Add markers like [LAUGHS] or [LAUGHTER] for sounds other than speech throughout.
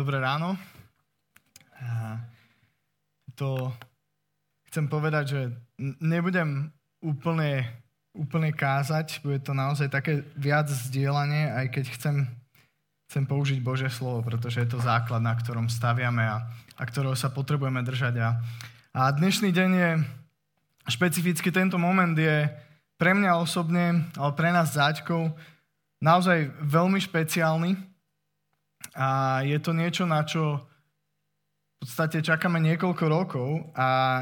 dobré ráno. To chcem povedať, že nebudem úplne, úplne kázať, bude to naozaj také viac zdieľanie, aj keď chcem, chcem použiť Božie slovo, pretože je to základ, na ktorom staviame a, a ktorého sa potrebujeme držať. A, a dnešný deň je, špecificky tento moment je pre mňa osobne, ale pre nás záťkov, naozaj veľmi špeciálny, a je to niečo, na čo v podstate čakáme niekoľko rokov a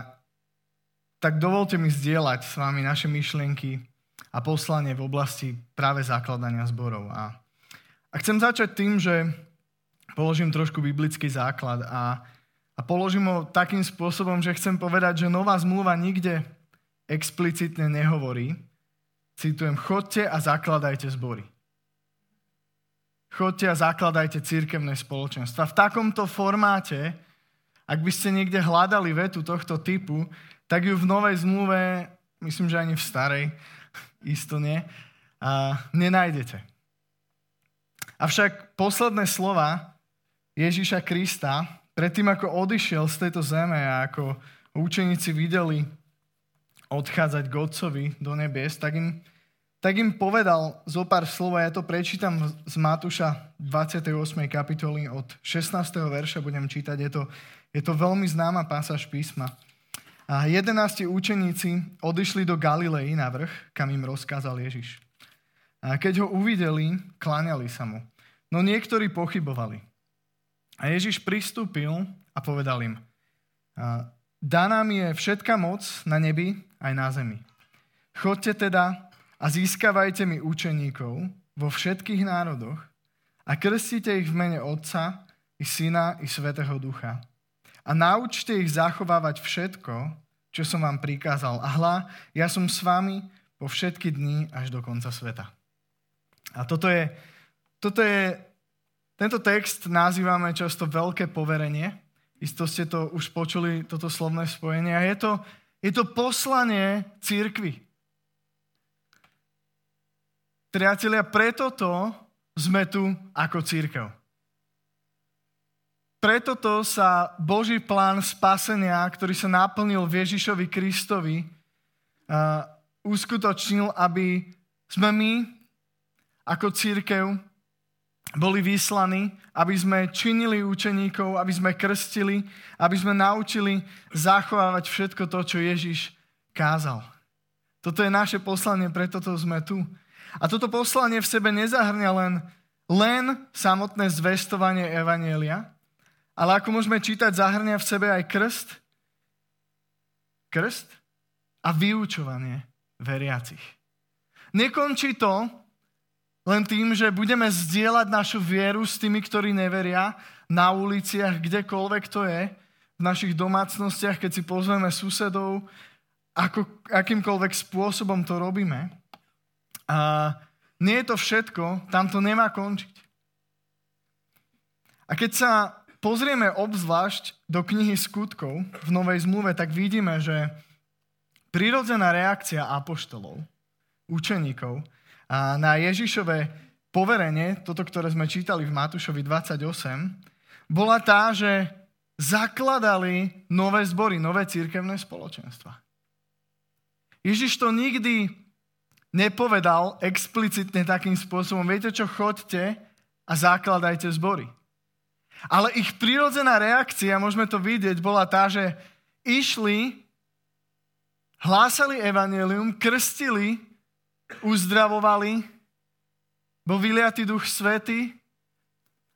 tak dovolte mi zdieľať s vami naše myšlienky a poslanie v oblasti práve zakladania zborov. A, a chcem začať tým, že položím trošku biblický základ a, a položím ho takým spôsobom, že chcem povedať, že nová zmluva nikde explicitne nehovorí, citujem, chodte a zakladajte zbory. Chodte a zakladajte církevné spoločenstva. V takomto formáte, ak by ste niekde hľadali vetu tohto typu, tak ju v novej zmluve, myslím, že ani v starej, [LAUGHS] isto nie, a nenájdete. Avšak posledné slova Ježíša Krista, predtým ako odišiel z tejto zeme a ako učeníci videli odchádzať k Otcovi do nebies, tak im tak im povedal zo pár slov, ja to prečítam z Matúša 28. kapitoly od 16. verša budem čítať. Je to, je to veľmi známa pásaž písma. A jedenácti učeníci odišli do Galilei na vrch, kam im rozkázal Ježiš. A keď ho uvideli, kláňali sa mu. No niektorí pochybovali. A Ježiš pristúpil a povedal im, daná mi je všetka moc na nebi aj na zemi. Chodte teda a získavajte mi učeníkov vo všetkých národoch a krstite ich v mene Otca i Syna i Svetého Ducha. A naučte ich zachovávať všetko, čo som vám prikázal. A hla, ja som s vami po všetky dní až do konca sveta. A toto je, toto je, tento text nazývame často veľké poverenie. Isto ste to už počuli, toto slovné spojenie. A je to, je to poslanie církvy. Priatelia, preto to sme tu ako církev. Preto to sa Boží plán spasenia, ktorý sa naplnil v Ježišovi Kristovi, uh, uskutočnil, aby sme my ako církev boli vyslaní, aby sme činili učeníkov, aby sme krstili, aby sme naučili zachovávať všetko to, čo Ježiš kázal. Toto je naše poslanie, preto to sme tu. A toto poslanie v sebe nezahrňa len, len samotné zvestovanie Evanielia, ale ako môžeme čítať, zahrňa v sebe aj krst, krst a vyučovanie veriacich. Nekončí to len tým, že budeme zdieľať našu vieru s tými, ktorí neveria, na uliciach, kdekoľvek to je, v našich domácnostiach, keď si pozveme susedov, ako, akýmkoľvek spôsobom to robíme. A nie je to všetko, tam to nemá končiť. A keď sa pozrieme obzvlášť do knihy skutkov v Novej zmluve, tak vidíme, že prirodzená reakcia apoštolov, učeníkov na Ježišové poverenie, toto, ktoré sme čítali v Matúšovi 28, bola tá, že zakladali nové zbory, nové církevné spoločenstva. Ježiš to nikdy nepovedal explicitne takým spôsobom, viete čo, chodte a zakladajte zbory. Ale ich prirodzená reakcia, môžeme to vidieť, bola tá, že išli, hlásali evanelium, krstili, uzdravovali, bol vyliatý duch svety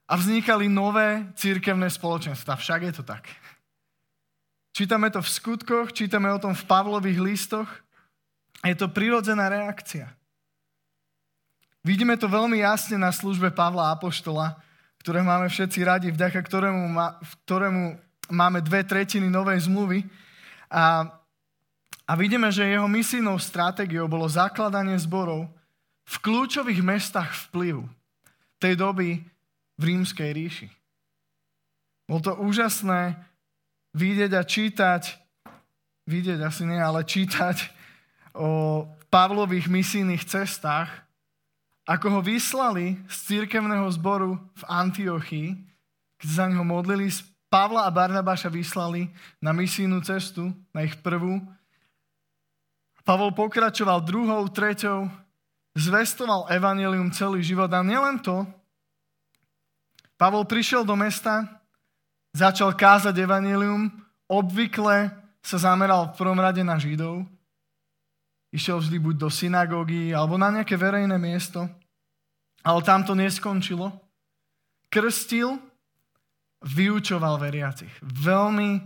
a vznikali nové církevné spoločenstva. Však je to tak. Čítame to v skutkoch, čítame o tom v Pavlových listoch. Je to prirodzená reakcia. Vidíme to veľmi jasne na službe Pavla Apoštola, ktoré máme všetci radi, vďaka ktorému, má, ktorému máme dve tretiny novej zmluvy. A, a vidíme, že jeho misijnou stratégiou bolo zakladanie zborov v kľúčových mestách vplyvu tej doby v rímskej ríši. Bolo to úžasné vidieť a čítať, vidieť asi nie, ale čítať o Pavlových misijných cestách, ako ho vyslali z církevného zboru v Antiochii keď za neho modlili, Pavla a Barnabáša vyslali na misijnú cestu, na ich prvú. Pavol pokračoval druhou, treťou, zvestoval evanelium celý život a nielen to, Pavol prišiel do mesta, začal kázať evanelium, obvykle sa zameral v prvom rade na Židov, išiel vždy buď do synagógy alebo na nejaké verejné miesto, ale tam to neskončilo. Krstil, vyučoval veriacich. Veľmi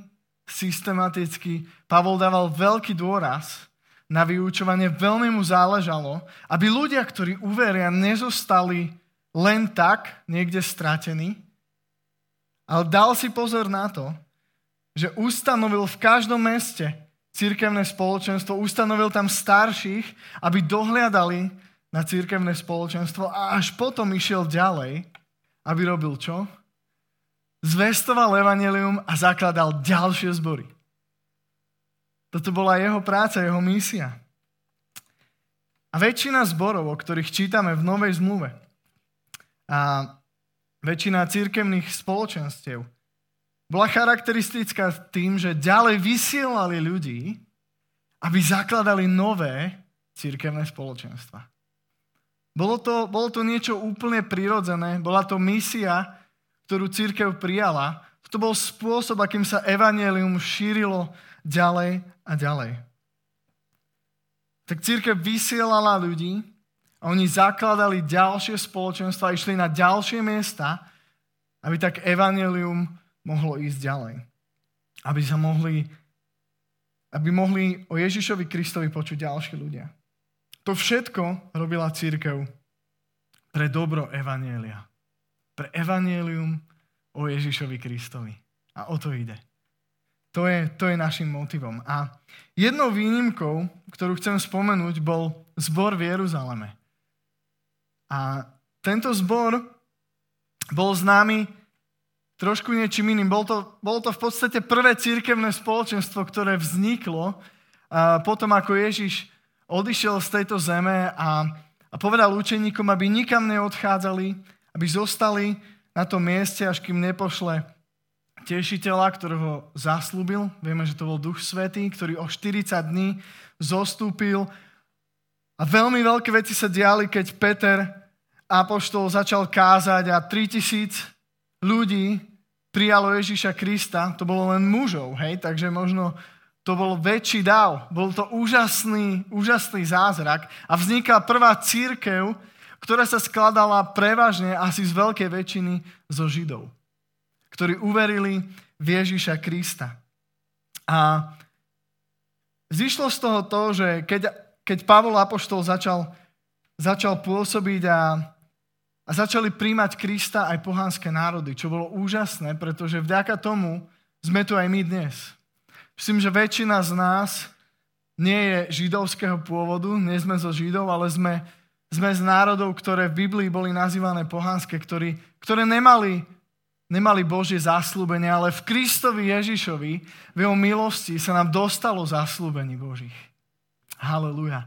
systematicky. Pavol dával veľký dôraz na vyučovanie. Veľmi mu záležalo, aby ľudia, ktorí uveria, nezostali len tak niekde stratení, ale dal si pozor na to, že ustanovil v každom meste církevné spoločenstvo, ustanovil tam starších, aby dohliadali na církevné spoločenstvo a až potom išiel ďalej, aby robil čo? Zvestoval evanelium a zakladal ďalšie zbory. Toto bola jeho práca, jeho misia. A väčšina zborov, o ktorých čítame v Novej zmluve, a väčšina církevných spoločenstiev bola charakteristická tým, že ďalej vysielali ľudí, aby zakladali nové církevné spoločenstva. Bolo to, bolo to niečo úplne prirodzené, bola to misia, ktorú církev prijala. To bol spôsob, akým sa evanelium šírilo ďalej a ďalej. Tak církev vysielala ľudí, a oni zakladali ďalšie spoločenstva, išli na ďalšie miesta, aby tak evanelium mohlo ísť ďalej. Aby sa mohli, aby mohli o Ježišovi Kristovi počuť ďalší ľudia. To všetko robila církev pre dobro evanielia. Pre evanielium o Ježišovi Kristovi. A o to ide. To je, to je našim motivom. A jednou výnimkou, ktorú chcem spomenúť, bol zbor v Jeruzaleme. A tento zbor bol známy trošku niečím iným. Bol to, bolo to v podstate prvé církevné spoločenstvo, ktoré vzniklo a potom, ako Ježiš odišiel z tejto zeme a, a povedal učeníkom, aby nikam neodchádzali, aby zostali na tom mieste, až kým nepošle tešiteľa, ktorého zaslúbil. Vieme, že to bol Duch Svetý, ktorý o 40 dní zostúpil a veľmi veľké veci sa diali, keď Peter apoštol začal kázať a 3000 ľudí prijalo Ježiša Krista. To bolo len mužov, hej, takže možno to bol väčší dav. Bol to úžasný, úžasný zázrak a vznikla prvá církev, ktorá sa skladala prevažne asi z veľkej väčšiny zo Židov, ktorí uverili v Ježiša Krista. A zišlo z toho to, že keď keď Pavol Apoštol začal, začal pôsobiť a, a začali príjmať Krista aj pohanské národy, čo bolo úžasné, pretože vďaka tomu sme tu aj my dnes. Myslím, že väčšina z nás nie je židovského pôvodu, nie sme zo Židov, ale sme, sme z národov, ktoré v Biblii boli nazývané pohanské, ktorí, ktoré nemali, nemali Božie zaslúbenie, ale v Kristovi Ježišovi, v jeho milosti sa nám dostalo zaslúbení Božích. Haleluja.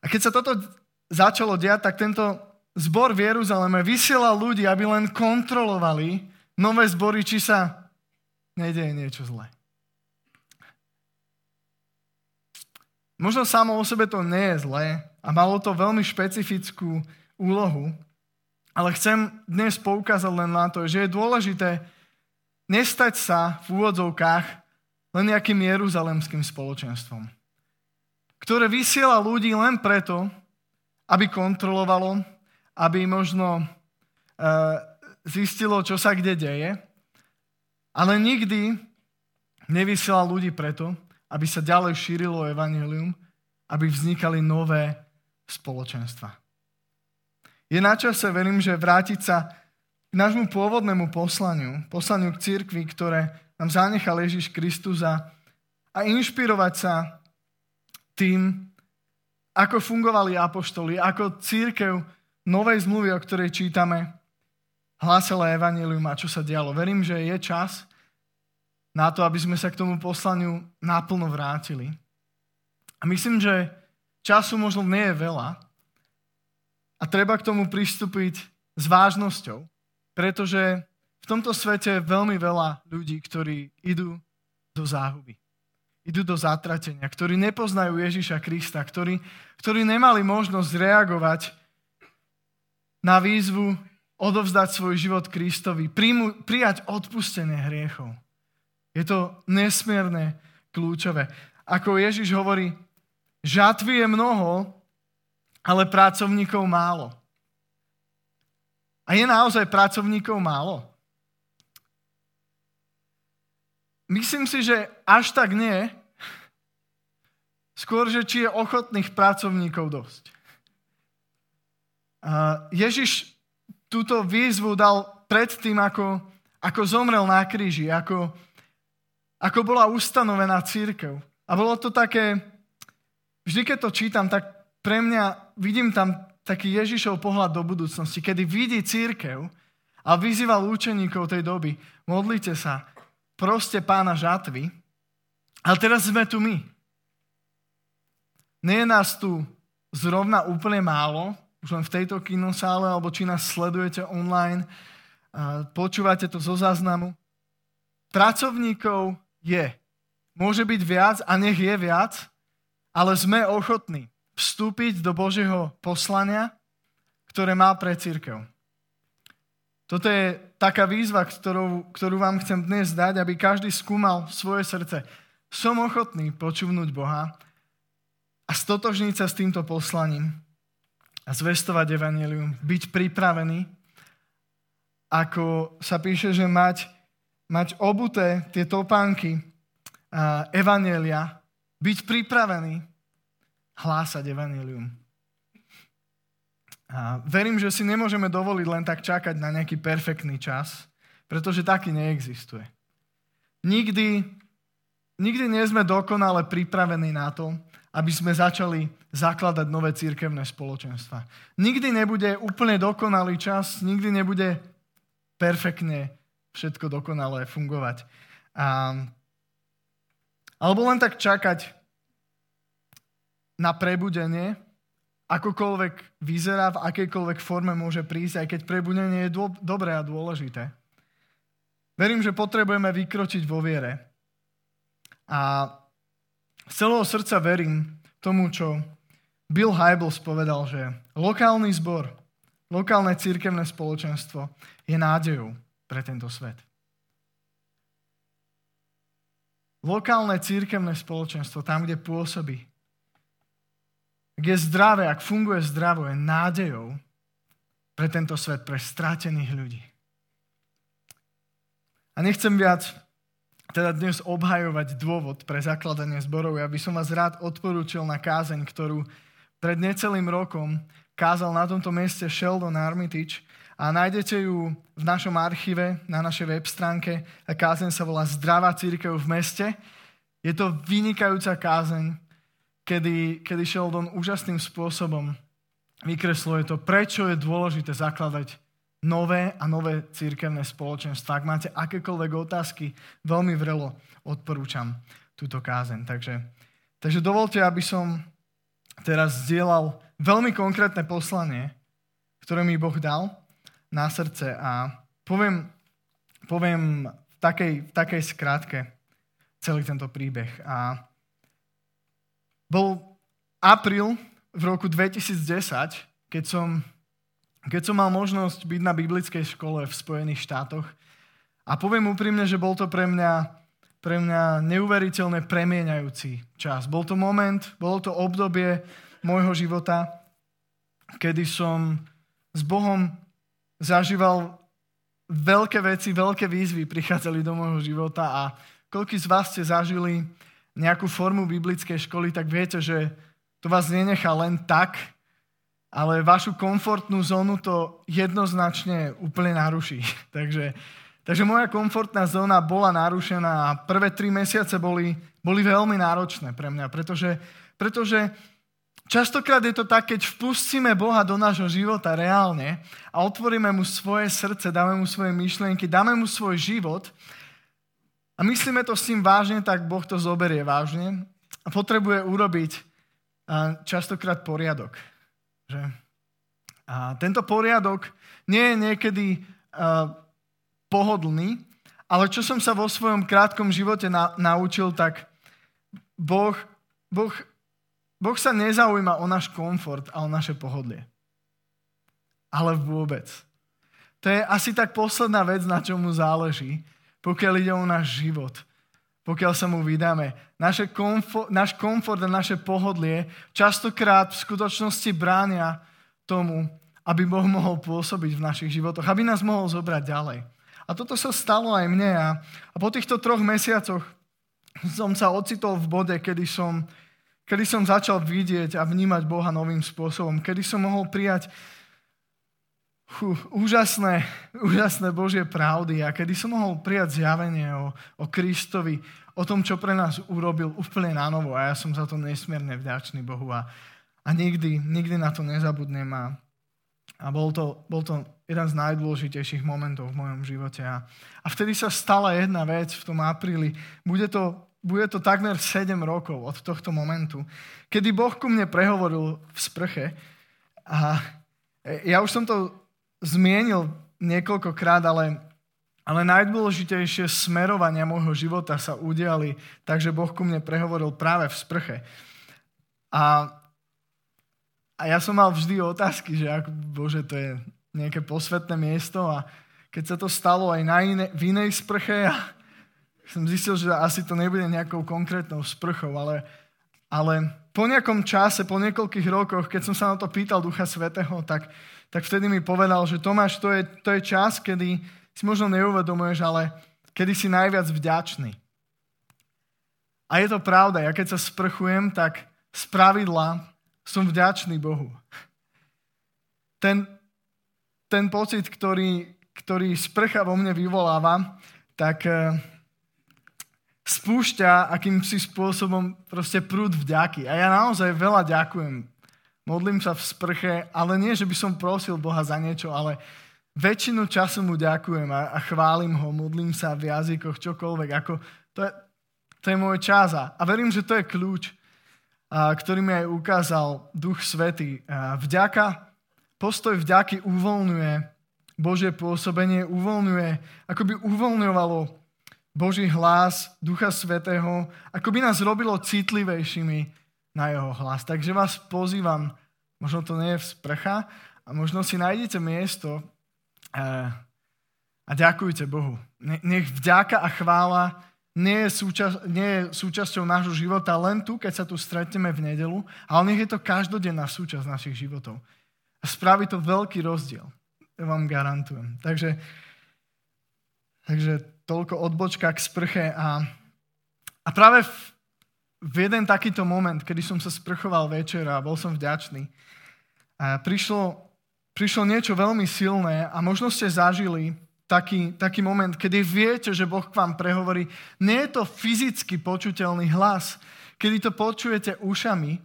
A keď sa toto začalo diať, tak tento zbor v Jeruzaleme vysielal ľudí, aby len kontrolovali nové zbory, či sa nedeje niečo zlé. Možno samo o sebe to nie je zlé a malo to veľmi špecifickú úlohu, ale chcem dnes poukázať len na to, že je dôležité nestať sa v úvodzovkách len nejakým jeruzalemským spoločenstvom, ktoré vysiela ľudí len preto, aby kontrolovalo, aby možno e, zistilo, čo sa kde deje, ale nikdy nevysiela ľudí preto, aby sa ďalej šírilo evanilium, aby vznikali nové spoločenstva. Je na čase, verím, že vrátiť sa k nášmu pôvodnému poslaniu, poslaniu k cirkvi, ktoré nám zanechal Ježiš Kristus a, a inšpirovať sa tým, ako fungovali apoštoli, ako církev novej zmluvy, o ktorej čítame, hlásala evanilium a čo sa dialo. Verím, že je čas na to, aby sme sa k tomu poslaniu naplno vrátili. A myslím, že času možno nie je veľa a treba k tomu pristúpiť s vážnosťou. pretože v tomto svete je veľmi veľa ľudí, ktorí idú do záhuby. Idú do zatratenia, ktorí nepoznajú Ježiša Krista, ktorí, ktorí nemali možnosť reagovať na výzvu odovzdať svoj život Kristovi, príjmu, prijať odpustenie hriechov. Je to nesmierne kľúčové. Ako Ježiš hovorí, žatvy je mnoho, ale pracovníkov málo. A je naozaj pracovníkov málo? Myslím si, že až tak nie. Skôr, že či je ochotných pracovníkov dosť. Ježiš túto výzvu dal predtým, ako, ako zomrel na kríži, ako, ako bola ustanovená církev. A bolo to také, vždy keď to čítam, tak pre mňa vidím tam taký Ježišov pohľad do budúcnosti, kedy vidí církev a vyzýval učeníkov tej doby, modlite sa, proste pána žatvy, ale teraz sme tu my. Nie je nás tu zrovna úplne málo, už len v tejto kinosále, alebo či nás sledujete online, počúvate to zo záznamu. Pracovníkov je. Môže byť viac a nech je viac, ale sme ochotní vstúpiť do Božieho poslania, ktoré má pre církev. Toto je taká výzva, ktorú, ktorú vám chcem dnes dať, aby každý skúmal svoje srdce. Som ochotný počúvnuť Boha a stotožniť sa s týmto poslaním a zvestovať evanelium, byť pripravený, ako sa píše, že mať, mať obuté tie topánky evanelia, byť pripravený hlásať evanelium. A verím, že si nemôžeme dovoliť len tak čakať na nejaký perfektný čas, pretože taký neexistuje. Nikdy, nikdy nie sme dokonale pripravení na to, aby sme začali zakladať nové církevné spoločenstva. Nikdy nebude úplne dokonalý čas, nikdy nebude perfektne všetko dokonale fungovať. A, alebo len tak čakať na prebudenie, akokoľvek vyzerá, v akejkoľvek forme môže prísť, aj keď prebudenie je dô, dobré a dôležité. Verím, že potrebujeme vykročiť vo viere. A z celého srdca verím tomu, čo Bill Hybels povedal, že lokálny zbor, lokálne církevné spoločenstvo je nádejou pre tento svet. Lokálne církevné spoločenstvo, tam, kde pôsobí, ak je zdravé, ak funguje zdravo, je nádejou pre tento svet, pre strátených ľudí. A nechcem viac teda dnes obhajovať dôvod pre zakladanie zborov. Ja by som vás rád odporúčil na kázeň, ktorú pred necelým rokom kázal na tomto mieste Sheldon Armitage a nájdete ju v našom archíve, na našej web stránke. A kázeň sa volá Zdravá církev v meste. Je to vynikajúca kázeň, kedy, kedy Sheldon úžasným spôsobom vykresluje to, prečo je dôležité zakladať nové a nové církevné spoločenstva. Ak máte akékoľvek otázky, veľmi vrelo odporúčam túto kázeň. Takže, takže dovolte, aby som teraz zdieľal veľmi konkrétne poslanie, ktoré mi Boh dal na srdce a poviem, poviem v takej, v takej skratke celý tento príbeh. A bol apríl v roku 2010, keď som, keď som mal možnosť byť na biblickej škole v Spojených štátoch. A poviem úprimne, že bol to pre mňa, pre mňa neuveriteľne premieňajúci čas. Bol to moment, bolo to obdobie môjho života, kedy som s Bohom zažíval veľké veci, veľké výzvy prichádzali do môjho života a koľký z vás ste zažili nejakú formu biblickej školy, tak viete, že to vás nenechá len tak, ale vašu komfortnú zónu to jednoznačne úplne naruší. [LAUGHS] takže, takže moja komfortná zóna bola narušená a prvé tri mesiace boli, boli veľmi náročné pre mňa, pretože, pretože častokrát je to tak, keď vpustíme Boha do nášho života reálne a otvoríme mu svoje srdce, dáme mu svoje myšlienky, dáme mu svoj život, a myslíme to s tým vážne, tak Boh to zoberie vážne a potrebuje urobiť častokrát poriadok. Že? A tento poriadok nie je niekedy uh, pohodlný, ale čo som sa vo svojom krátkom živote na, naučil, tak boh, boh, boh sa nezaujíma o náš komfort a o naše pohodlie. Ale vôbec. To je asi tak posledná vec, na čom mu záleží, pokiaľ ide o náš život. Pokiaľ sa mu vydáme. Naše komfort, náš komfort a naše pohodlie častokrát v skutočnosti bránia tomu, aby Boh mohol pôsobiť v našich životoch, aby nás mohol zobrať ďalej. A toto sa stalo aj mne. A, a po týchto troch mesiacoch som sa ocitol v bode, kedy som, kedy som začal vidieť a vnímať Boha novým spôsobom. Kedy som mohol prijať uh, úžasné, úžasné Božie pravdy a kedy som mohol prijať zjavenie o, o Kristovi, o tom, čo pre nás urobil úplne na novo. A ja som za to nesmierne vďačný Bohu a, a nikdy, nikdy na to nezabudnem. A, a bol to, bol to jeden z najdôležitejších momentov v mojom živote. A, a vtedy sa stala jedna vec v tom apríli. Bude to, bude to takmer 7 rokov od tohto momentu, kedy Boh ku mne prehovoril v sprche. A ja už som to zmienil niekoľkokrát, ale, ale najdôležitejšie smerovania môjho života sa udiali, takže Boh ku mne prehovoril práve v sprche. A, a ja som mal vždy otázky, že ako, Bože, to je nejaké posvetné miesto a keď sa to stalo aj na iné, v inej sprche a som zistil, že asi to nebude nejakou konkrétnou sprchou, ale, ale po nejakom čase, po niekoľkých rokoch, keď som sa na to pýtal Ducha Svetého, tak, tak vtedy mi povedal, že Tomáš, to je, to je čas, kedy si možno neuvedomuješ, ale kedy si najviac vďačný. A je to pravda, ja keď sa sprchujem, tak z pravidla som vďačný Bohu. Ten, ten pocit, ktorý, ktorý sprcha vo mne vyvoláva, tak e, spúšťa akýmsi spôsobom proste prúd vďaky. A ja naozaj veľa ďakujem. Modlím sa v sprche, ale nie, že by som prosil Boha za niečo, ale väčšinu času mu ďakujem a, a chválim ho, modlím sa v jazykoch, čokoľvek. Ako, to, je, to je môj čas a, a verím, že to je kľúč, a, ktorý mi aj ukázal Duch Svetý. A vďaka postoj vďaky uvoľňuje Božie pôsobenie, uvoľňuje, ako by uvoľňovalo Boží hlas Ducha Svetého, ako by nás robilo citlivejšími na jeho hlas. Takže vás pozývam, možno to nie je sprcha, a možno si nájdete miesto eh, a ďakujte Bohu. Nech vďaka a chvála nie je, súčasť, nie je súčasťou nášho života len tu, keď sa tu stretneme v nedelu, ale nech je to každodenná súčasť našich životov. A spraví to veľký rozdiel. Ja vám garantujem. Takže, takže toľko odbočka k sprche. A, a práve v, v jeden takýto moment, kedy som sa sprchoval večer a bol som vďačný, a prišlo, prišlo niečo veľmi silné a možno ste zažili taký, taký moment, kedy viete, že Boh k vám prehovorí. Nie je to fyzicky počuteľný hlas, kedy to počujete ušami,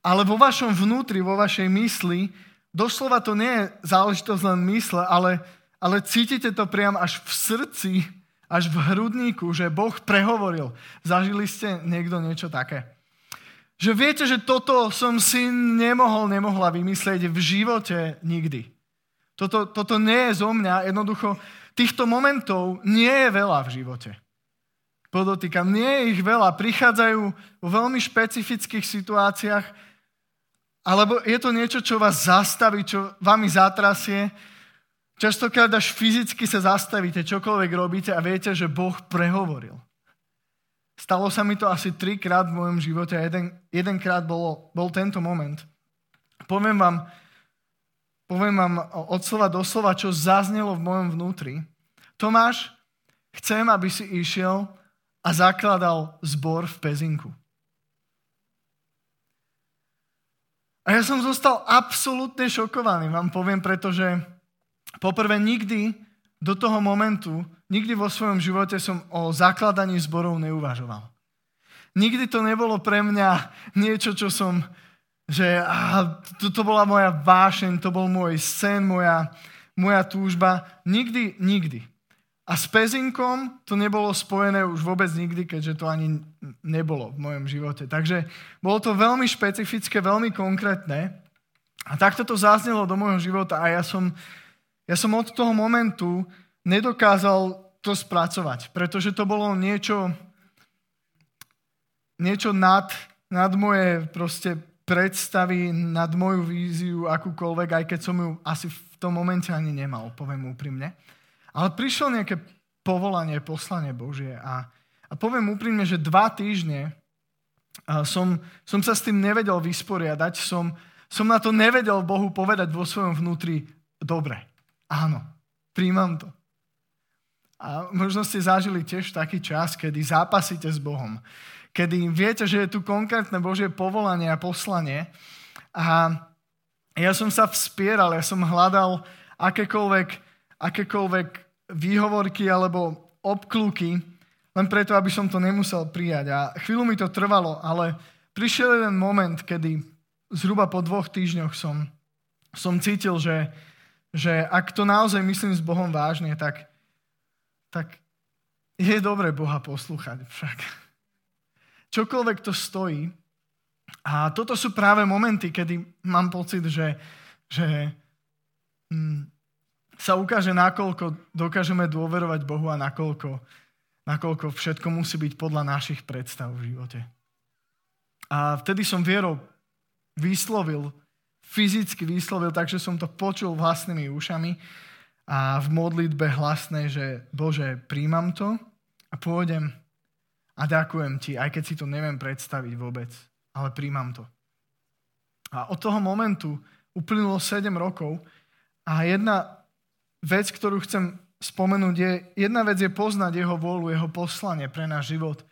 ale vo vašom vnútri, vo vašej mysli Doslova to nie je záležitosť len mysle, ale, ale cítite to priam až v srdci, až v hrudníku, že Boh prehovoril. Zažili ste niekto niečo také? Že viete, že toto som si nemohol, nemohla vymyslieť v živote nikdy. Toto, toto nie je zo mňa, jednoducho týchto momentov nie je veľa v živote. Podotýkam, nie je ich veľa. Prichádzajú vo veľmi špecifických situáciách, alebo je to niečo, čo vás zastaví, čo vami zatrasie. Častokrát až fyzicky sa zastavíte, čokoľvek robíte a viete, že Boh prehovoril. Stalo sa mi to asi trikrát v mojom živote a jeden, jedenkrát bol, bol tento moment. Poviem vám, poviem vám od slova do slova, čo zaznelo v mojom vnútri. Tomáš, chcem, aby si išiel a zakladal zbor v Pezinku. A ja som zostal absolútne šokovaný, vám poviem, pretože poprvé nikdy do toho momentu, nikdy vo svojom živote som o zakladaní zborov neuvažoval. Nikdy to nebolo pre mňa niečo, čo som, že to, to bola moja vášeň, to bol môj sen, moja, moja túžba. Nikdy, nikdy. A s pezinkom to nebolo spojené už vôbec nikdy, keďže to ani nebolo v mojom živote. Takže bolo to veľmi špecifické, veľmi konkrétne. A takto to zaznelo do môjho života a ja som, ja som od toho momentu nedokázal to spracovať, pretože to bolo niečo, niečo nad, nad moje proste predstavy, nad moju víziu, akúkoľvek, aj keď som ju asi v tom momente ani nemal, poviem úprimne. Ale prišlo nejaké povolanie, poslanie Božie a, a poviem úprimne, že dva týždne som, som sa s tým nevedel vysporiadať, som, som na to nevedel Bohu povedať vo svojom vnútri, dobre, áno, príjmam to. A možno ste zažili tiež taký čas, kedy zápasíte s Bohom. Kedy viete, že je tu konkrétne Božie povolanie a poslanie. A ja som sa vspieral, ja som hľadal akékoľvek, akékoľvek výhovorky alebo obkluky, len preto, aby som to nemusel prijať. A chvíľu mi to trvalo, ale prišiel jeden moment, kedy zhruba po dvoch týždňoch som, som cítil, že, že ak to naozaj myslím s Bohom vážne, tak, tak je dobre Boha poslúchať však. Čokoľvek to stojí. A toto sú práve momenty, kedy mám pocit, že, že hm, sa ukáže, nakoľko dokážeme dôverovať Bohu a nakoľko nakoľko všetko musí byť podľa našich predstav v živote. A vtedy som vierou vyslovil, fyzicky vyslovil, takže som to počul vlastnými ušami a v modlitbe hlasnej, že Bože, príjmam to a pôjdem a ďakujem Ti, aj keď si to neviem predstaviť vôbec, ale príjmam to. A od toho momentu uplynulo 7 rokov a jedna vec, ktorú chcem spomenúť, je, jedna vec je poznať jeho vôľu, jeho poslanie pre náš život,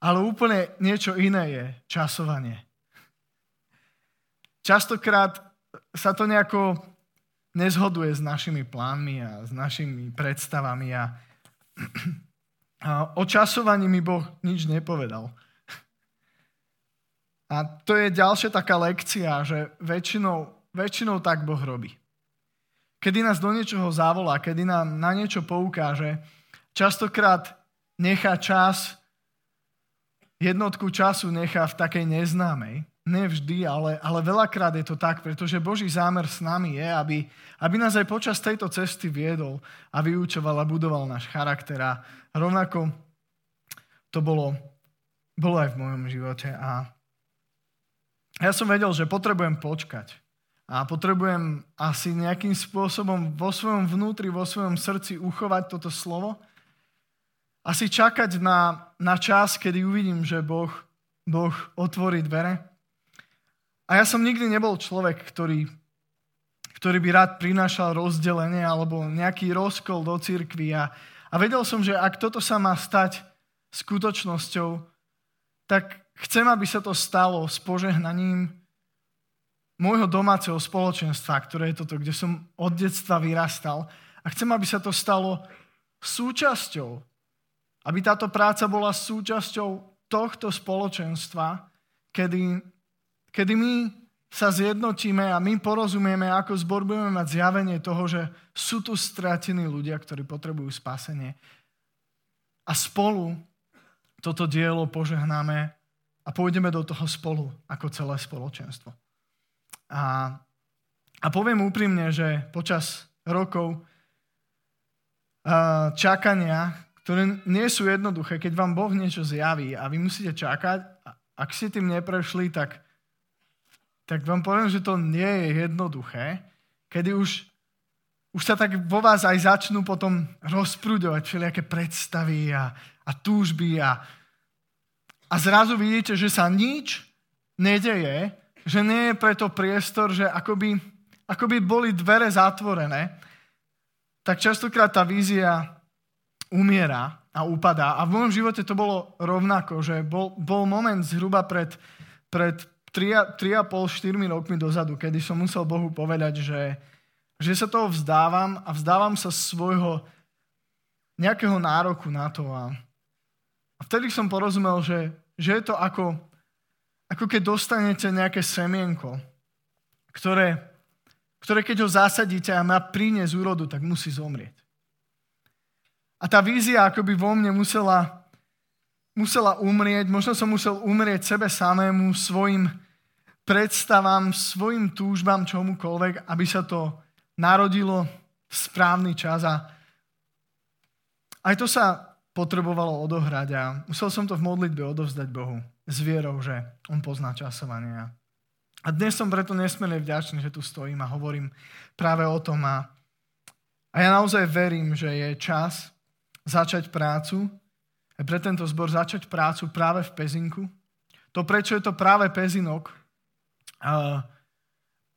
ale úplne niečo iné je časovanie. Častokrát sa to nejako nezhoduje s našimi plánmi a s našimi predstavami a, a o časovaní mi Boh nič nepovedal. A to je ďalšia taká lekcia, že väčšinou, väčšinou tak Boh robí kedy nás do niečoho zavolá, kedy nám na niečo poukáže, častokrát nechá čas, jednotku času nechá v takej neznámej. Nevždy, ale, ale veľakrát je to tak, pretože Boží zámer s nami je, aby, aby nás aj počas tejto cesty viedol a vyučoval a budoval náš charakter. A rovnako to bolo, bolo aj v mojom živote. A ja som vedel, že potrebujem počkať a potrebujem asi nejakým spôsobom vo svojom vnútri, vo svojom srdci uchovať toto slovo. Asi čakať na, na čas, kedy uvidím, že boh, boh otvorí dvere. A ja som nikdy nebol človek, ktorý, ktorý by rád prinášal rozdelenie alebo nejaký rozkol do cirkvi. A, a vedel som, že ak toto sa má stať skutočnosťou, tak chcem, aby sa to stalo s požehnaním, môjho domáceho spoločenstva, ktoré je toto, kde som od detstva vyrastal. A chcem, aby sa to stalo súčasťou. Aby táto práca bola súčasťou tohto spoločenstva, kedy, kedy my sa zjednotíme a my porozumieme, ako zbor budeme mať zjavenie toho, že sú tu stratení ľudia, ktorí potrebujú spasenie. A spolu toto dielo požehnáme a pôjdeme do toho spolu ako celé spoločenstvo. A, a poviem úprimne, že počas rokov čakania, ktoré nie sú jednoduché, keď vám Boh niečo zjaví a vy musíte čakať, ak si tým neprešli, tak, tak vám poviem, že to nie je jednoduché, kedy už, už sa tak vo vás aj začnú potom rozprúďovať všelijaké predstavy a, a túžby a, a zrazu vidíte, že sa nič nedeje, že nie je preto priestor, že akoby, akoby boli dvere zatvorené, tak častokrát tá vízia umiera a upadá. A v môjom živote to bolo rovnako, že bol, bol moment zhruba pred, pred 3,5-4 rokmi dozadu, kedy som musel Bohu povedať, že, že sa toho vzdávam a vzdávam sa svojho nejakého nároku na to. A, a vtedy som porozumel, že, že je to ako, ako keď dostanete nejaké semienko, ktoré, ktoré keď ho zasadíte a má priniesť úrodu, tak musí zomrieť. A tá vízia akoby vo mne musela, musela umrieť, možno som musel umrieť sebe samému, svojim predstavám, svojim túžbám, čomukoľvek, aby sa to narodilo správny čas a aj to sa potrebovalo odohrať a musel som to v modlitbe odovzdať Bohu s vierou, že On pozná časovanie. A dnes som preto nesmierne vďačný, že tu stojím a hovorím práve o tom a, a ja naozaj verím, že je čas začať prácu, aj pre tento zbor začať prácu práve v Pezinku. To, prečo je to práve Pezinok, a,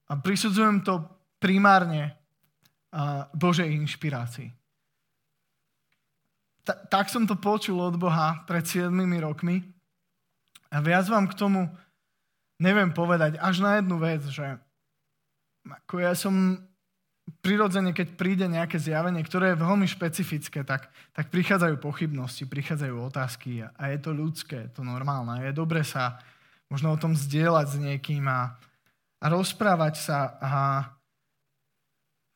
a prisudzujem to primárne a, Božej inšpirácii. Ta, tak som to počul od Boha pred 7 rokmi a viac vám k tomu neviem povedať až na jednu vec, že ako ja som prirodzene, keď príde nejaké zjavenie, ktoré je veľmi špecifické, tak, tak prichádzajú pochybnosti, prichádzajú otázky a, a je to ľudské, je to normálne. Je dobre sa možno o tom zdieľať s niekým a, a rozprávať sa. A,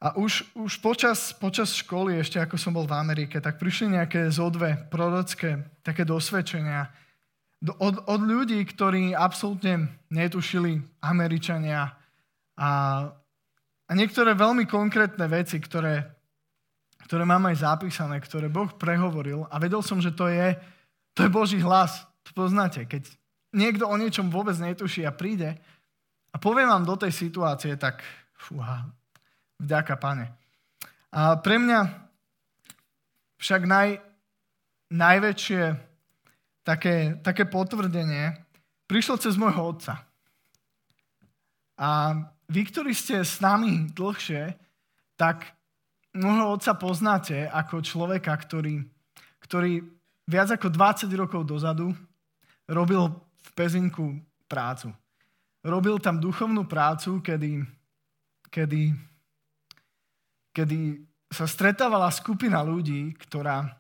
a už, už počas, počas školy, ešte ako som bol v Amerike, tak prišli nejaké zodve prorocké, také dosvedčenia od, od ľudí, ktorí absolútne netušili Američania a a niektoré veľmi konkrétne veci, ktoré, ktoré mám aj zapísané, ktoré Boh prehovoril a vedel som, že to je, to je Boží hlas. To poznáte, keď niekto o niečom vôbec netuší a príde a povie vám do tej situácie, tak fúha, vďaka pane. A pre mňa však naj, najväčšie také, také potvrdenie prišlo cez môjho otca. A vy, ktorí ste s nami dlhšie, tak môjho otca poznáte ako človeka, ktorý, ktorý viac ako 20 rokov dozadu robil v Pezinku prácu. Robil tam duchovnú prácu, kedy, kedy, kedy sa stretávala skupina ľudí, ktorá,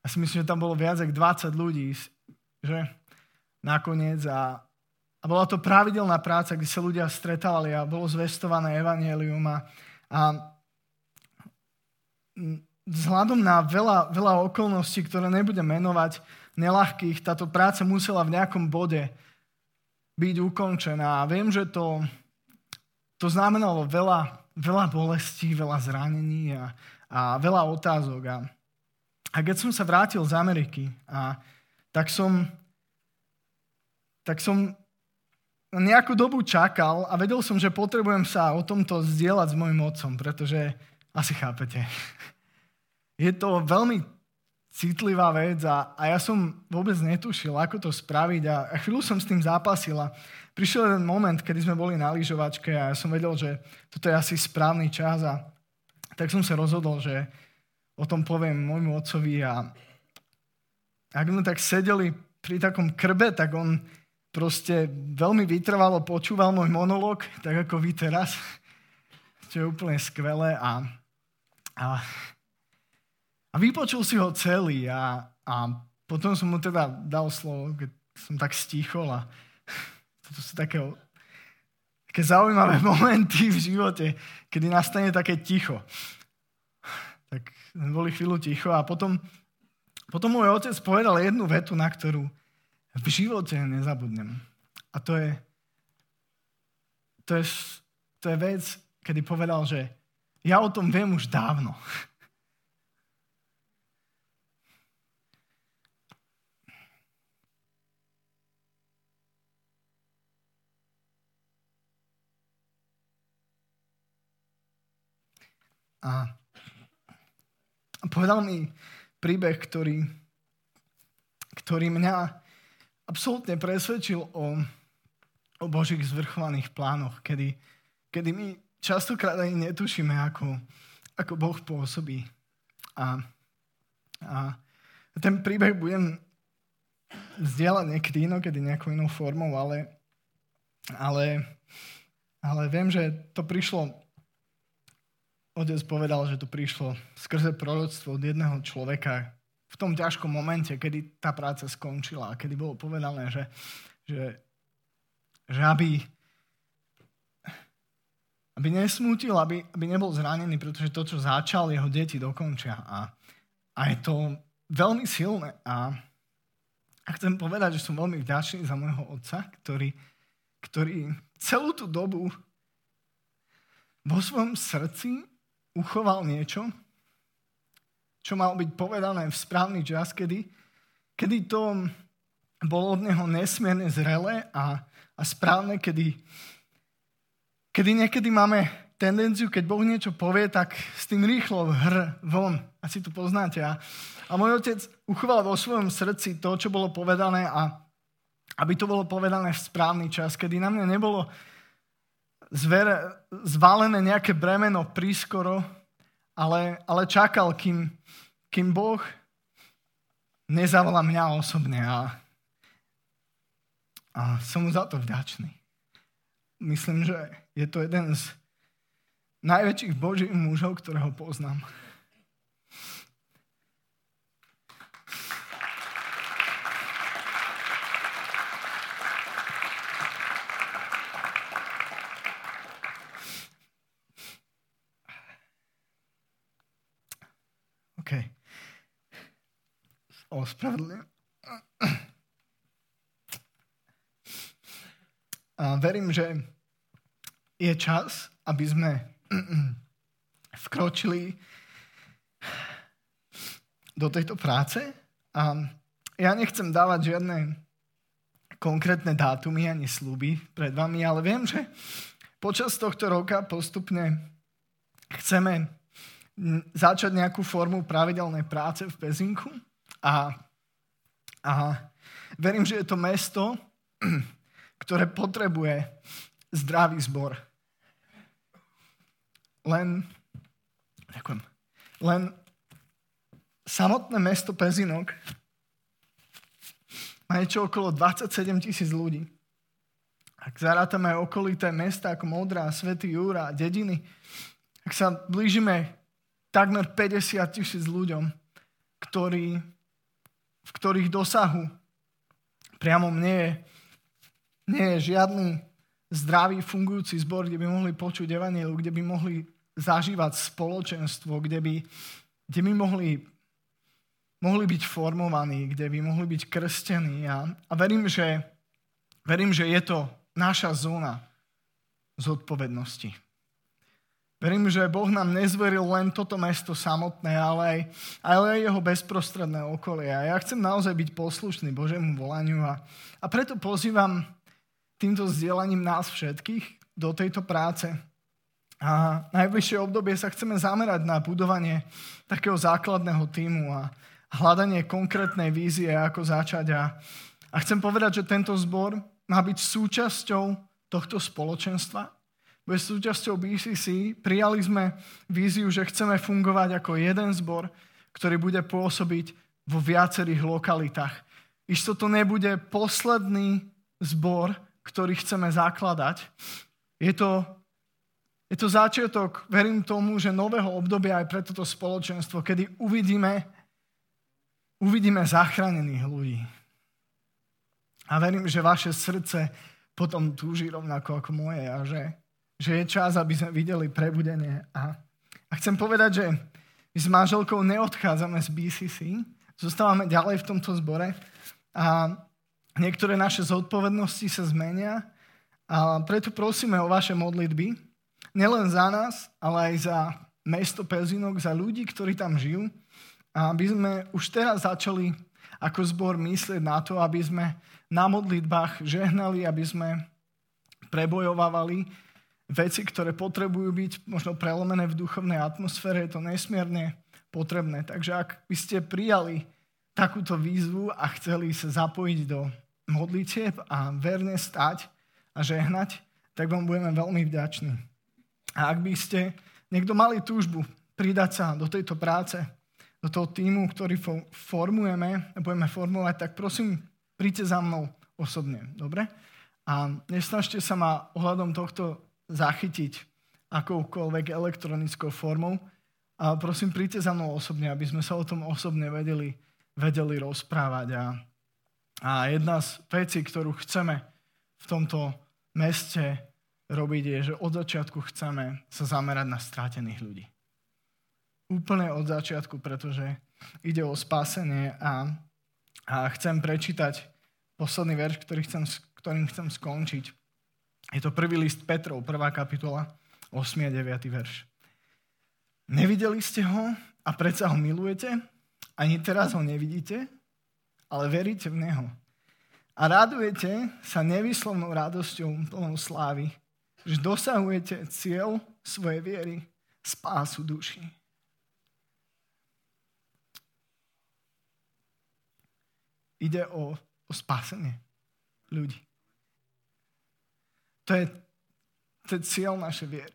ja si myslím, že tam bolo viac ako 20 ľudí, že nakoniec a a bola to pravidelná práca, kde sa ľudia stretávali a bolo zvestované evanelium a, a vzhľadom na veľa, veľa okolností, ktoré nebudem menovať, nelahkých, táto práca musela v nejakom bode byť ukončená. A viem, že to, to znamenalo veľa, veľa bolestí, veľa zranení a, a veľa otázok. A, a keď som sa vrátil z Ameriky, a, tak som tak som nejakú dobu čakal a vedel som, že potrebujem sa o tomto zdieľať s mojim otcom, pretože asi chápete. [LAUGHS] Je to veľmi citlivá vec a, a ja som vôbec netušil, ako to spraviť a, a chvíľu som s tým zápasil a prišiel jeden moment, kedy sme boli na lyžovačke a ja som vedel, že toto je asi správny čas a tak som sa rozhodol, že o tom poviem môjmu otcovi a ak sme tak sedeli pri takom krbe, tak on proste veľmi vytrvalo počúval môj monolog, tak ako vy teraz, [LAUGHS] čo je úplne skvelé a, a, a vypočul si ho celý a, a potom som mu teda dal slovo, keď som tak stichol a [LAUGHS] toto sú také, také zaujímavé [LAUGHS] momenty v živote, kedy nastane také ticho. Tak boli chvíľu ticho a potom, potom môj otec povedal jednu vetu, na ktorú v živote nezabudnem. A to je, to je, to je vec, kedy povedal, že ja o tom viem už dávno. [LAUGHS] A povedal mi príbeh, ktorý, ktorý mňa absolútne presvedčil o, o Božích zvrchovaných plánoch, kedy, kedy my častokrát ani netušíme, ako, ako Boh pôsobí. A, a ten príbeh budem zdieľať niekedy inokedy nejakou inou formou, ale, ale, ale viem, že to prišlo, otec povedal, že to prišlo skrze proroctvo od jedného človeka, v tom ťažkom momente, kedy tá práca skončila a kedy bolo povedané, že, že, že aby, aby nesmútil, aby, aby nebol zranený, pretože to, čo začal, jeho deti dokončia. A, a je to veľmi silné. A, a chcem povedať, že som veľmi vďačný za môjho otca, ktorý, ktorý celú tú dobu vo svojom srdci uchoval niečo, čo malo byť povedané v správny čas, kedy, kedy to bolo od neho nesmierne zrelé a, a správne, kedy, kedy niekedy máme tendenciu, keď Boh niečo povie, tak s tým rýchlo hr von. Asi to poznáte. A, a môj otec uchoval vo svojom srdci to, čo bolo povedané a aby to bolo povedané v správny čas, kedy na mňa nebolo zvere, zvalené nejaké bremeno prískoro, ale, ale čakal, kým, kým Boh nezavolá mňa osobne. A, a som mu za to vďačný. Myslím, že je to jeden z najväčších božích mužov, ktorého poznám. OK. Ospravedlňujem. A verím, že je čas, aby sme vkročili do tejto práce. A ja nechcem dávať žiadne konkrétne dátumy ani sluby pred vami, ale viem, že počas tohto roka postupne chceme začať nejakú formu pravidelnej práce v Pezinku a, a verím, že je to mesto, [CLEARS THROAT] ktoré potrebuje zdravý zbor. Len, ďakujem, len samotné mesto Pezinok má niečo okolo 27 tisíc ľudí. Ak zarátame okolité mesta ako Modrá, Svetý Júra dediny, ak sa blížime takmer 50 tisíc ľuďom, ktorí, v ktorých dosahu priamo nie je, nie je žiadny zdravý, fungujúci zbor, kde by mohli počuť evanielu, kde by mohli zažívať spoločenstvo, kde by, kde by mohli, mohli byť formovaní, kde by mohli byť krstení. A, a verím, že, verím, že je to naša zóna zodpovednosti. Verím, že Boh nám nezveril len toto mesto samotné, ale aj, ale aj jeho bezprostredné okolie. A ja chcem naozaj byť poslušný Božiemu volaniu a, a preto pozývam týmto vzdielaním nás všetkých do tejto práce. A najbližšie obdobie sa chceme zamerať na budovanie takého základného týmu a hľadanie konkrétnej vízie, ako začať. A, a chcem povedať, že tento zbor má byť súčasťou tohto spoločenstva, bude súčasťou BCC. Prijali sme víziu, že chceme fungovať ako jeden zbor, ktorý bude pôsobiť vo viacerých lokalitách. Isto to nebude posledný zbor, ktorý chceme zakladať. Je to, je to začiatok, verím tomu, že nového obdobia aj pre toto spoločenstvo, kedy uvidíme, uvidíme zachránených ľudí. A verím, že vaše srdce potom túži rovnako ako moje a že, že je čas, aby sme videli prebudenie. A, a chcem povedať, že my s manželkou neodchádzame z BCC, zostávame ďalej v tomto zbore a niektoré naše zodpovednosti sa zmenia a preto prosíme o vaše modlitby, nielen za nás, ale aj za mesto Pezinok, za ľudí, ktorí tam žijú, a aby sme už teraz začali ako zbor myslieť na to, aby sme na modlitbách žehnali, aby sme prebojovávali veci, ktoré potrebujú byť možno prelomené v duchovnej atmosfére, je to nesmierne potrebné. Takže ak by ste prijali takúto výzvu a chceli sa zapojiť do modlitieb a verne stať a žehnať, tak vám budeme veľmi vďační. A ak by ste niekto mali túžbu pridať sa do tejto práce, do toho týmu, ktorý formujeme a budeme formovať, tak prosím, príďte za mnou osobne, dobre? A nesnažte sa ma ohľadom tohto zachytiť akoukoľvek elektronickou formou. A prosím, príďte za mnou osobne, aby sme sa o tom osobne vedeli, vedeli rozprávať. A a jedna z vecí, ktorú chceme v tomto meste robiť, je, že od začiatku chceme sa zamerať na strátených ľudí. Úplne od začiatku, pretože ide o spásenie a, a chcem prečítať posledný verš, ktorý chcem, ktorým chcem skončiť. Je to prvý list Petrov, prvá kapitola, 8. a 9. verš. Nevideli ste ho a predsa ho milujete? Ani teraz ho nevidíte? Ale veríte v neho. A radujete sa nevyslovnou radosťou plnou slávy, že dosahujete cieľ svojej viery, spásu duši. Ide o, o spásenie ľudí. To je, to cieľ našej viery.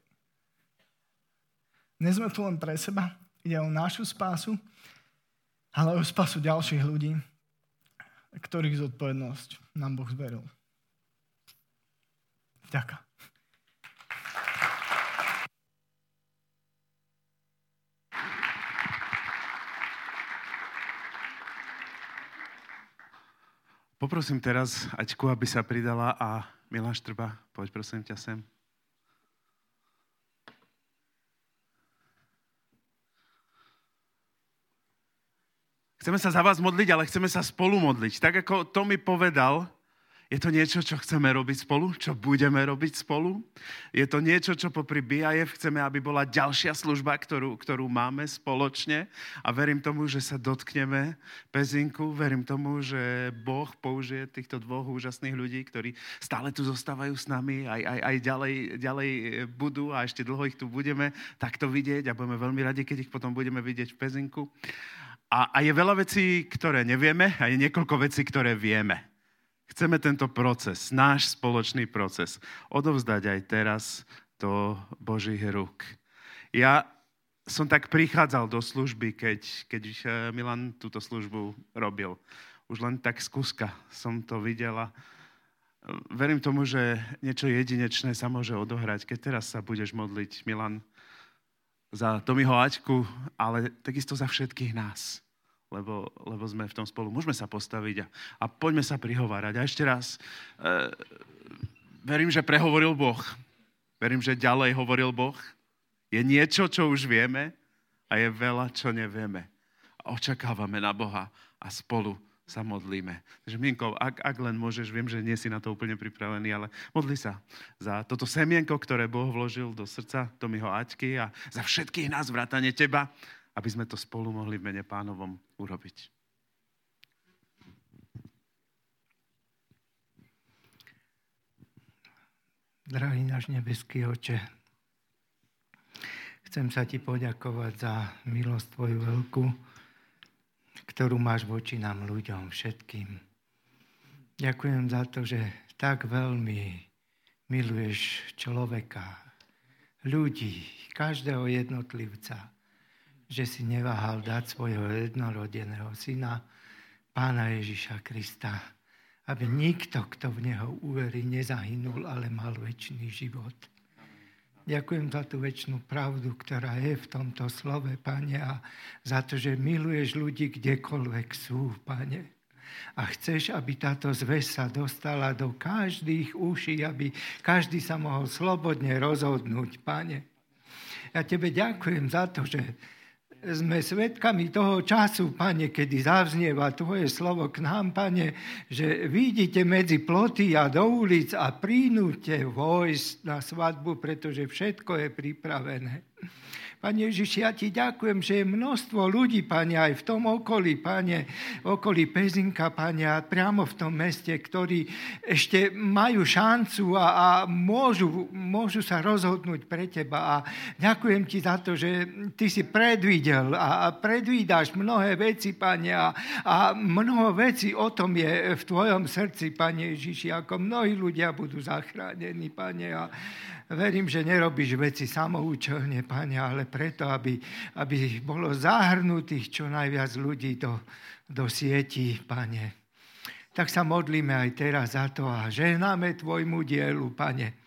Nie sme tu len pre seba, ide o našu spásu, ale o spásu ďalších ľudí, ktorých zodpovednosť nám Boh zveril. Ďakujem. Poprosím teraz Aťku, aby sa pridala a Milá Štrba, poď prosím ťa sem. Chceme sa za vás modliť, ale chceme sa spolu modliť. Tak ako Tomi povedal, je to niečo, čo chceme robiť spolu, čo budeme robiť spolu. Je to niečo, čo popri BIF chceme, aby bola ďalšia služba, ktorú, ktorú máme spoločne. A verím tomu, že sa dotkneme pezinku. Verím tomu, že Boh použije týchto dvoch úžasných ľudí, ktorí stále tu zostávajú s nami, aj, aj, aj ďalej, ďalej budú a ešte dlho ich tu budeme takto vidieť a budeme veľmi radi, keď ich potom budeme vidieť v pezinku. A, a je veľa vecí, ktoré nevieme a je niekoľko vecí, ktoré vieme. Chceme tento proces, náš spoločný proces, odovzdať aj teraz do Božích rúk. Ja som tak prichádzal do služby, keď, keď eh, Milan túto službu robil. Už len tak skúska som to videla. Verím tomu, že niečo jedinečné sa môže odohrať, keď teraz sa budeš modliť, Milan, za Tomiho Aťku, ale takisto za všetkých nás lebo, lebo sme v tom spolu. Môžeme sa postaviť a, a poďme sa prihovárať. A ešte raz, e, verím, že prehovoril Boh. Verím, že ďalej hovoril Boh. Je niečo, čo už vieme a je veľa, čo nevieme. A očakávame na Boha a spolu sa modlíme. Takže Mienko, ak, ak len môžeš, viem, že nie si na to úplne pripravený, ale modli sa za toto semienko, ktoré Boh vložil do srdca Tomiho Aťky a za všetkých nás, vrátane teba, aby sme to spolu mohli v mene pánovom urobiť. Drahý náš nebeský oče, chcem sa ti poďakovať za milosť tvoju veľkú, ktorú máš voči nám ľuďom všetkým. Ďakujem za to, že tak veľmi miluješ človeka, ľudí, každého jednotlivca že si neváhal dať svojho jednorodeného syna, pána Ježiša Krista, aby nikto, kto v Neho uverí, nezahynul, ale mal väčší život. Ďakujem za tú väčšinu pravdu, ktorá je v tomto slove, Pane, a za to, že miluješ ľudí kdekoľvek sú, Pane. A chceš, aby táto zväz sa dostala do každých uší, aby každý sa mohol slobodne rozhodnúť, Pane. Ja Tebe ďakujem za to, že sme svedkami toho času, Pane, kedy zavznieva Tvoje slovo k nám, Pane, že vidíte medzi ploty a do ulic a prínute vojsť na svadbu, pretože všetko je pripravené. Pane Ježiš, ja ti ďakujem, že je množstvo ľudí, Pane, aj v tom okolí, Pane, okolí Pezinka, Pane, a priamo v tom meste, ktorí ešte majú šancu a, a môžu, môžu sa rozhodnúť pre Teba. A ďakujem Ti za to, že Ty si predvidel a, a predvídaš mnohé veci, Pane, a, a mnoho vecí o tom je v Tvojom srdci, Pane Ježiši, ako mnohí ľudia budú zachránení, Pane. A, verím, že nerobíš veci samoučelne, Pane, ale preto, aby, aby bolo zahrnutých čo najviac ľudí do, do sieti, Pane. Tak sa modlíme aj teraz za to a ženáme Tvojmu dielu, Pane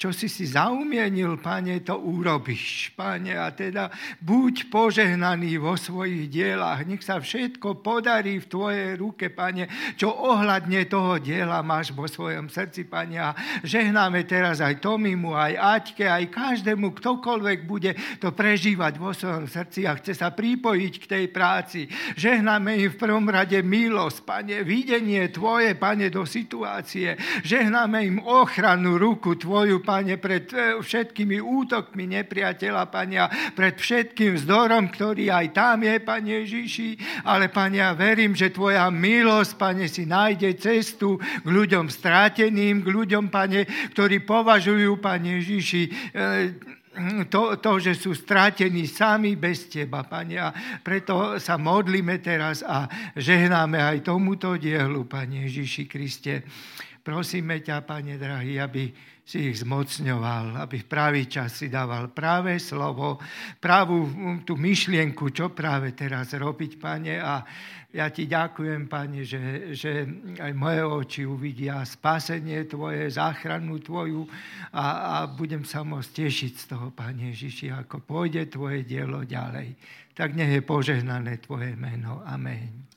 čo si si zaumienil, pane, to urobíš, pane. A teda buď požehnaný vo svojich dielách. Nech sa všetko podarí v tvojej ruke, pane, čo ohľadne toho diela máš vo svojom srdci, pane. A žehnáme teraz aj Tomimu, aj Aťke, aj každému, ktokoľvek bude to prežívať vo svojom srdci a chce sa pripojiť k tej práci. Žehnáme im v prvom rade milosť, pane, videnie Tvoje, Pane, do situácie. Žehnáme im ochranu ruku Tvoju, Pane, pred e, všetkými útokmi nepriateľa, Pane, pred všetkým vzdorom, ktorý aj tam je, Pane Ježiši. Ale, Pane, ja verím, že Tvoja milosť, Pane, si nájde cestu k ľuďom stráteným, k ľuďom, Pane, ktorí považujú, Pane Ježiši, e, to, to, že sú strátení sami bez Teba, Pane. A preto sa modlíme teraz a žehnáme aj tomuto dielu, Pane Ježiši Kriste. Prosíme ťa, Pane drahý, aby si ich zmocňoval, aby v pravý čas si dával práve slovo, pravú tú myšlienku, čo práve teraz robiť, Pane. A ja ti ďakujem, Pane, že, že aj moje oči uvidia spasenie Tvoje, záchranu Tvoju a, a budem sa môcť tešiť z toho, Pane Ježiši, ako pôjde Tvoje dielo ďalej. Tak nech je požehnané Tvoje meno. Amen.